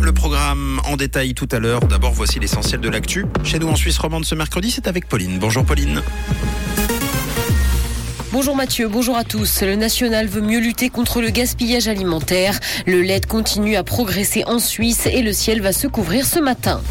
Le programme en détail tout à l'heure. D'abord, voici l'essentiel de l'actu. Chez nous en Suisse romande ce mercredi, c'est avec Pauline. Bonjour Pauline. Bonjour Mathieu, bonjour à tous. Le national veut mieux lutter contre le gaspillage alimentaire. Le LED continue à progresser en Suisse et le ciel va se couvrir ce matin.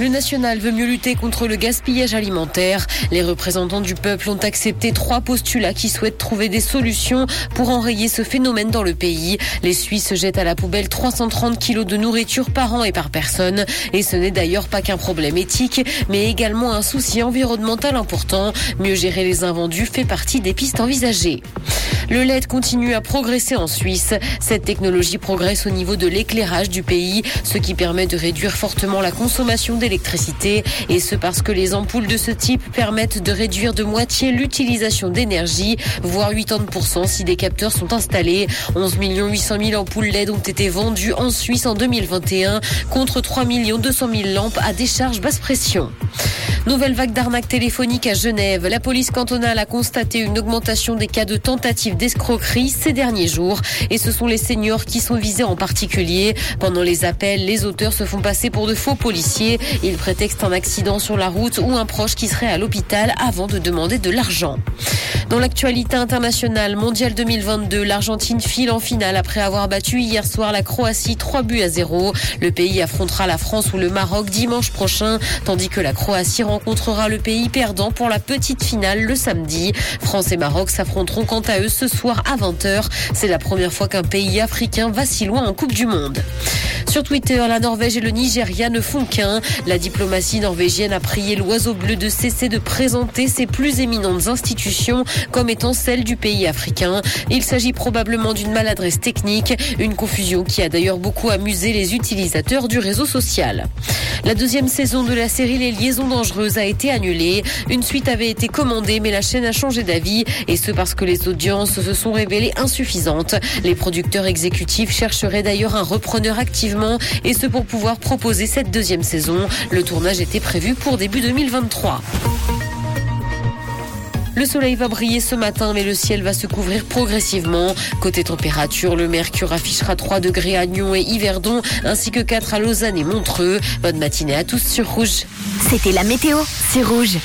Le national veut mieux lutter contre le gaspillage alimentaire. Les représentants du peuple ont accepté trois postulats qui souhaitent trouver des solutions pour enrayer ce phénomène dans le pays. Les Suisses jettent à la poubelle 330 kilos de nourriture par an et par personne. Et ce n'est d'ailleurs pas qu'un problème éthique, mais également un souci environnemental important. Mieux gérer les invendus fait partie des pistes envisagées. Le LED continue à progresser en Suisse. Cette technologie progresse au niveau de l'éclairage du pays, ce qui permet de réduire fortement la consommation d'électricité. Et ce parce que les ampoules de ce type permettent de réduire de moitié l'utilisation d'énergie, voire 80% si des capteurs sont installés. 11 800 000 ampoules LED ont été vendues en Suisse en 2021 contre 3 200 000 lampes à décharge basse pression. Nouvelle vague d'arnaque téléphonique à Genève. La police cantonale a constaté une augmentation des cas de tentatives d'escroquerie ces derniers jours. Et ce sont les seniors qui sont visés en particulier. Pendant les appels, les auteurs se font passer pour de faux policiers. Ils prétextent un accident sur la route ou un proche qui serait à l'hôpital avant de demander de l'argent. Dans l'actualité internationale, mondial 2022, l'Argentine file en finale après avoir battu hier soir la Croatie 3 buts à 0. Le pays affrontera la France ou le Maroc dimanche prochain, tandis que la Croatie rencontrera le pays perdant pour la petite finale le samedi. France et Maroc s'affronteront quant à eux ce soir à 20h. C'est la première fois qu'un pays africain va si loin en Coupe du Monde. Sur Twitter, la Norvège et le Nigeria ne font qu'un. La diplomatie norvégienne a prié l'oiseau bleu de cesser de présenter ses plus éminentes institutions comme étant celles du pays africain. Il s'agit probablement d'une maladresse technique, une confusion qui a d'ailleurs beaucoup amusé les utilisateurs du réseau social. La deuxième saison de la série Les Liaisons Dangereuses a été annulée. Une suite avait été commandée, mais la chaîne a changé d'avis, et ce parce que les audiences se sont révélées insuffisantes. Les producteurs exécutifs chercheraient d'ailleurs un repreneur activement et ce pour pouvoir proposer cette deuxième saison. Le tournage était prévu pour début 2023. Le soleil va briller ce matin, mais le ciel va se couvrir progressivement. Côté température, le mercure affichera 3 degrés à Nyon et Yverdon, ainsi que 4 à Lausanne et Montreux. Bonne matinée à tous sur Rouge. C'était la météo, c'est Rouge.